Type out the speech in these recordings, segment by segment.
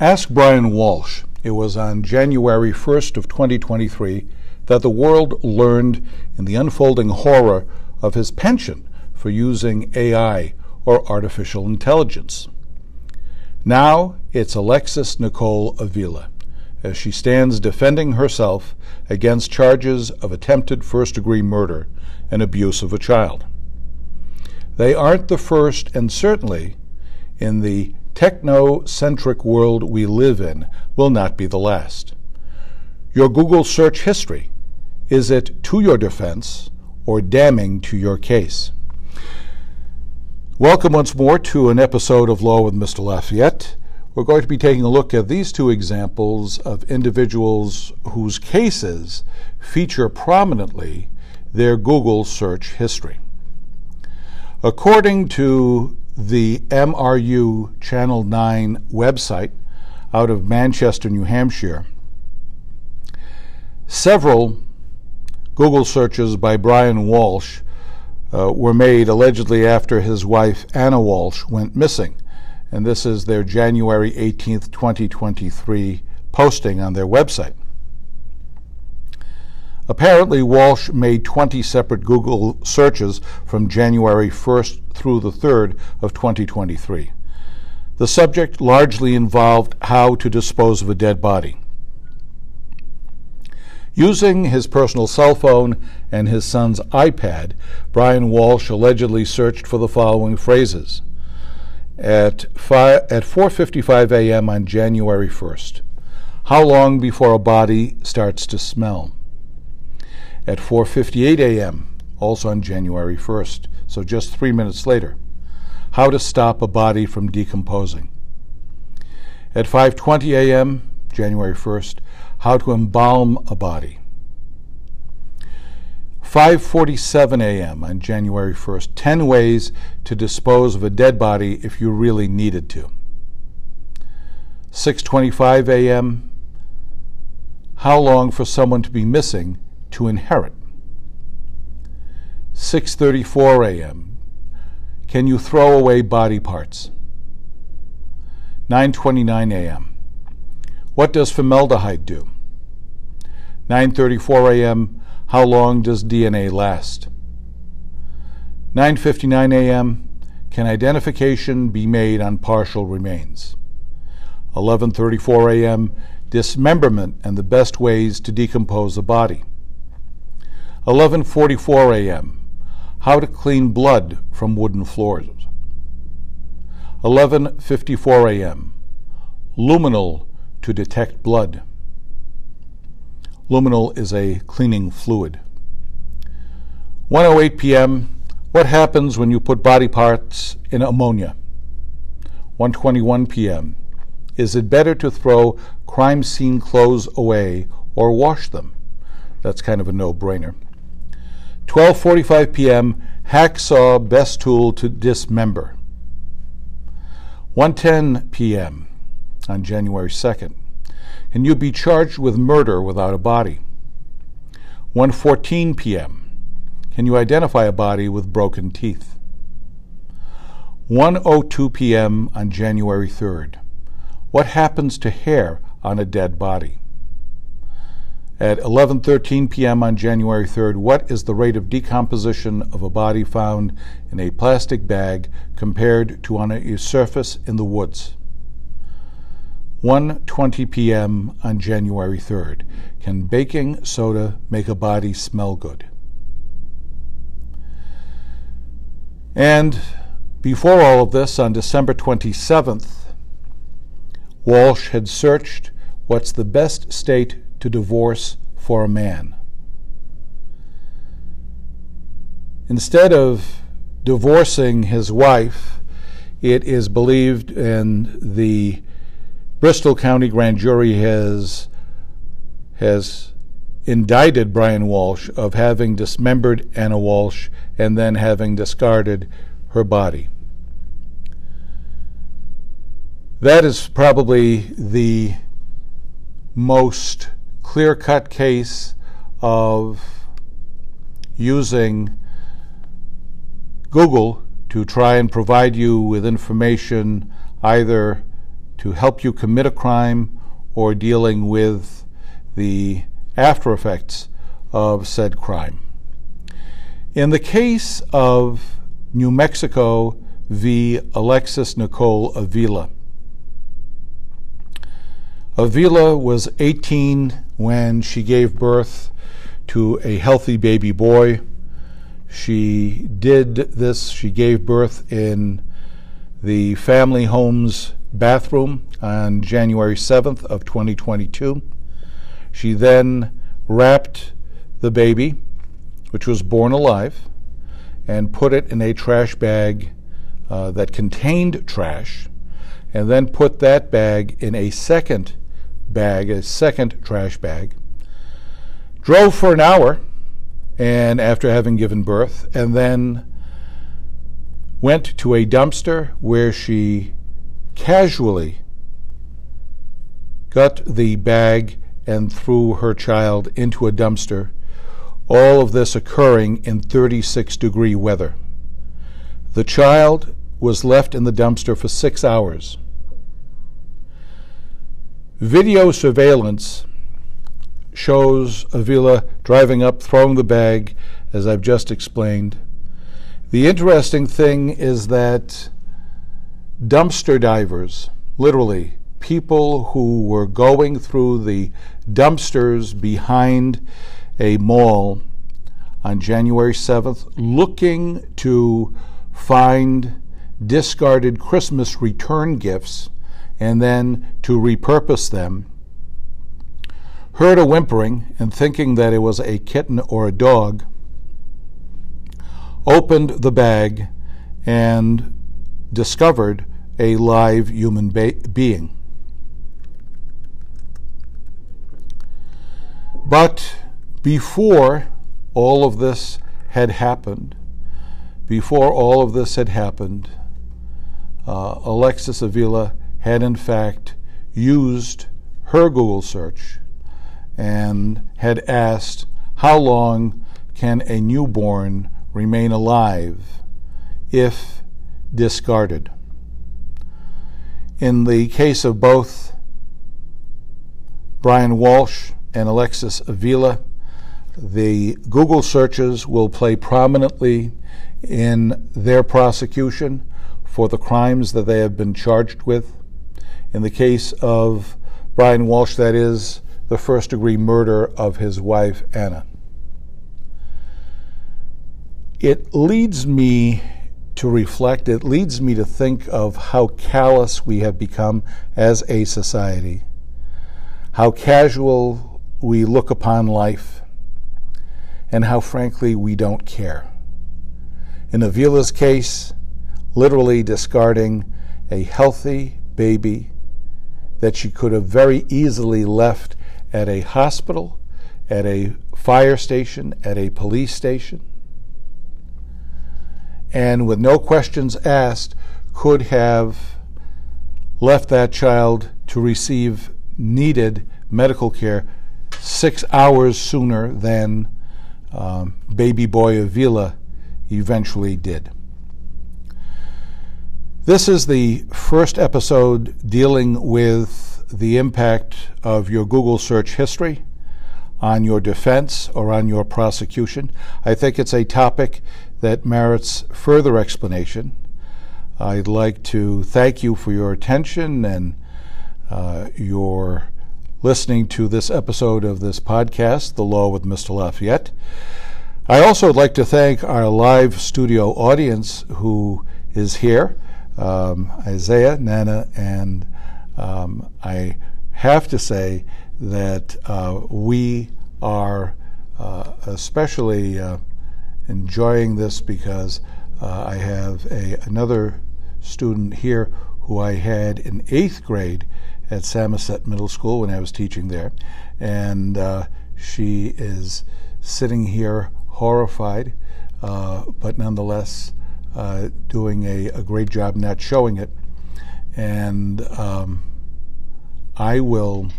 Ask Brian Walsh. It was on January 1st of 2023 that the world learned in the unfolding horror of his penchant for using AI or artificial intelligence. Now it's Alexis Nicole Avila as she stands defending herself against charges of attempted first degree murder and abuse of a child. They aren't the first, and certainly in the techno centric world we live in will not be the last. Your Google search history is it to your defense or damning to your case? Welcome once more to an episode of Law with Mr. Lafayette. We're going to be taking a look at these two examples of individuals whose cases feature prominently their Google search history. According to the MRU Channel 9 website out of Manchester, New Hampshire, several Google searches by Brian Walsh uh, were made allegedly after his wife Anna Walsh went missing. And this is their January 18th, 2023 posting on their website. Apparently, Walsh made 20 separate Google searches from January 1st through the 3rd of 2023. The subject largely involved how to dispose of a dead body. Using his personal cell phone and his son's iPad, Brian Walsh allegedly searched for the following phrases. At, at 4:55 a.m. on January 1st, how long before a body starts to smell? at 4:58 a.m., also on January 1st, so just 3 minutes later. How to stop a body from decomposing. At 5:20 a.m., January 1st, how to embalm a body. 5:47 a.m. on January 1st, 10 ways to dispose of a dead body if you really needed to. 6:25 a.m. How long for someone to be missing to inherit. 6:34 a.m. Can you throw away body parts? 9:29 a.m. What does formaldehyde do? 9:34 a.m. How long does DNA last? 9:59 a.m. Can identification be made on partial remains? 11:34 a.m. Dismemberment and the best ways to decompose a body. 11:44 a.m. How to clean blood from wooden floors. 11:54 a.m. Luminol to detect blood. Luminol is a cleaning fluid. 1:08 p.m. What happens when you put body parts in ammonia? 1:21 p.m. Is it better to throw crime scene clothes away or wash them? That's kind of a no-brainer. 12:45 p.m. Hacksaw best tool to dismember. 1:10 p.m. on January 2nd. Can you be charged with murder without a body? 1:14 p.m. Can you identify a body with broken teeth? 1:02 p.m. on January 3rd. What happens to hair on a dead body? At 11:13 p.m. on January 3rd, what is the rate of decomposition of a body found in a plastic bag compared to on a surface in the woods? 1:20 p.m. on January 3rd. Can baking soda make a body smell good? And before all of this, on December 27th, Walsh had searched what's the best state to divorce for a man. Instead of divorcing his wife, it is believed, in the Bristol County Grand Jury has has indicted Brian Walsh of having dismembered Anna Walsh and then having discarded her body. That is probably the most clear cut case of using Google to try and provide you with information either to help you commit a crime or dealing with the after effects of said crime. In the case of New Mexico v. Alexis Nicole Avila, Avila was 18 when she gave birth to a healthy baby boy. She did this, she gave birth in the family home's bathroom on January 7th of 2022. She then wrapped the baby, which was born alive, and put it in a trash bag uh, that contained trash, and then put that bag in a second bag, a second trash bag. Drove for an hour, and after having given birth, and then went to a dumpster where she casually got the bag and threw her child into a dumpster, all of this occurring in 36 degree weather. The child was left in the dumpster for six hours. Video surveillance shows Avila driving up, throwing the bag, as I've just explained. The interesting thing is that dumpster divers, literally, people who were going through the dumpsters behind a mall on January 7th looking to find discarded Christmas return gifts and then to repurpose them, heard a whimpering and thinking that it was a kitten or a dog, opened the bag and discovered a live human be- being. But before all of this had happened, before all of this had happened, uh, Alexis Avila had in fact used her Google search and had asked, How long can a newborn remain alive if discarded? In the case of both Brian Walsh and Alexis Avila, the Google searches will play prominently in their prosecution for the crimes that they have been charged with. In the case of Brian Walsh, that is the first degree murder of his wife, Anna. It leads me to reflect, it leads me to think of how callous we have become as a society, how casual we look upon life, and how frankly we don't care. In Avila's case, literally discarding a healthy baby that she could have very easily left at a hospital, at a fire station, at a police station, and with no questions asked, could have left that child to receive needed medical care six hours sooner than um, baby boy Avila eventually did. This is the first episode dealing with the impact of your Google search history on your defense or on your prosecution. I think it's a topic that merits further explanation. I'd like to thank you for your attention and uh, your listening to this episode of this podcast, The Law with Mr. Lafayette. I also would like to thank our live studio audience who is here um, Isaiah, Nana, and um, I have to say that uh, we are uh, especially uh, enjoying this because uh, I have a, another student here who I had in eighth grade at Samoset Middle School when I was teaching there, and uh, she is sitting here horrified, uh, but nonetheless uh, doing a, a, great job not showing it. and um, I will.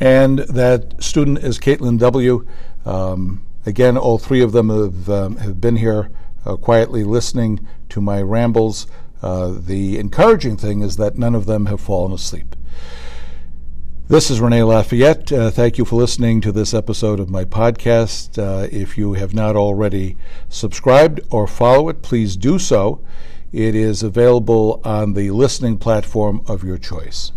And that student is Caitlin W. Um, again, all three of them have, um, have been here uh, quietly listening to my rambles. Uh, the encouraging thing is that none of them have fallen asleep. This is Renee Lafayette. Uh, thank you for listening to this episode of my podcast. Uh, if you have not already subscribed or follow it, please do so. It is available on the listening platform of your choice.